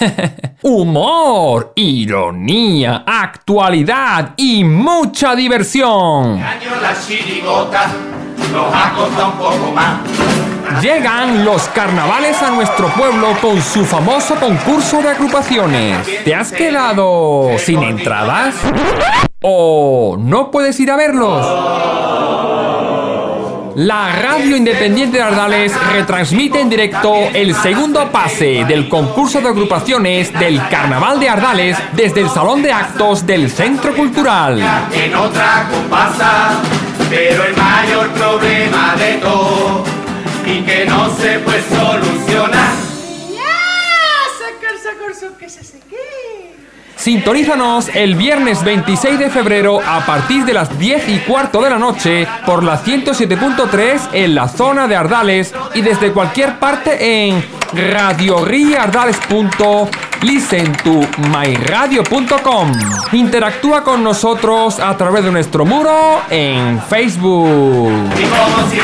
Humor, ironía, actualidad y mucha diversión. Llegan los carnavales a nuestro pueblo con su famoso concurso de agrupaciones. ¿Te has quedado sin entradas? ¿O no puedes ir a verlos? La radio independiente de Ardales retransmite en directo el segundo pase del concurso de agrupaciones del Carnaval de Ardales desde el Salón de Actos del Centro Cultural. Sacar, sacar, que se seque. Sintonízanos el viernes 26 de febrero a partir de las 10 y cuarto de la noche por la 107.3 en la zona de Ardales y desde cualquier parte en radioriardales.listentomyradio.com. Interactúa con nosotros a través de nuestro muro en Facebook. Y como si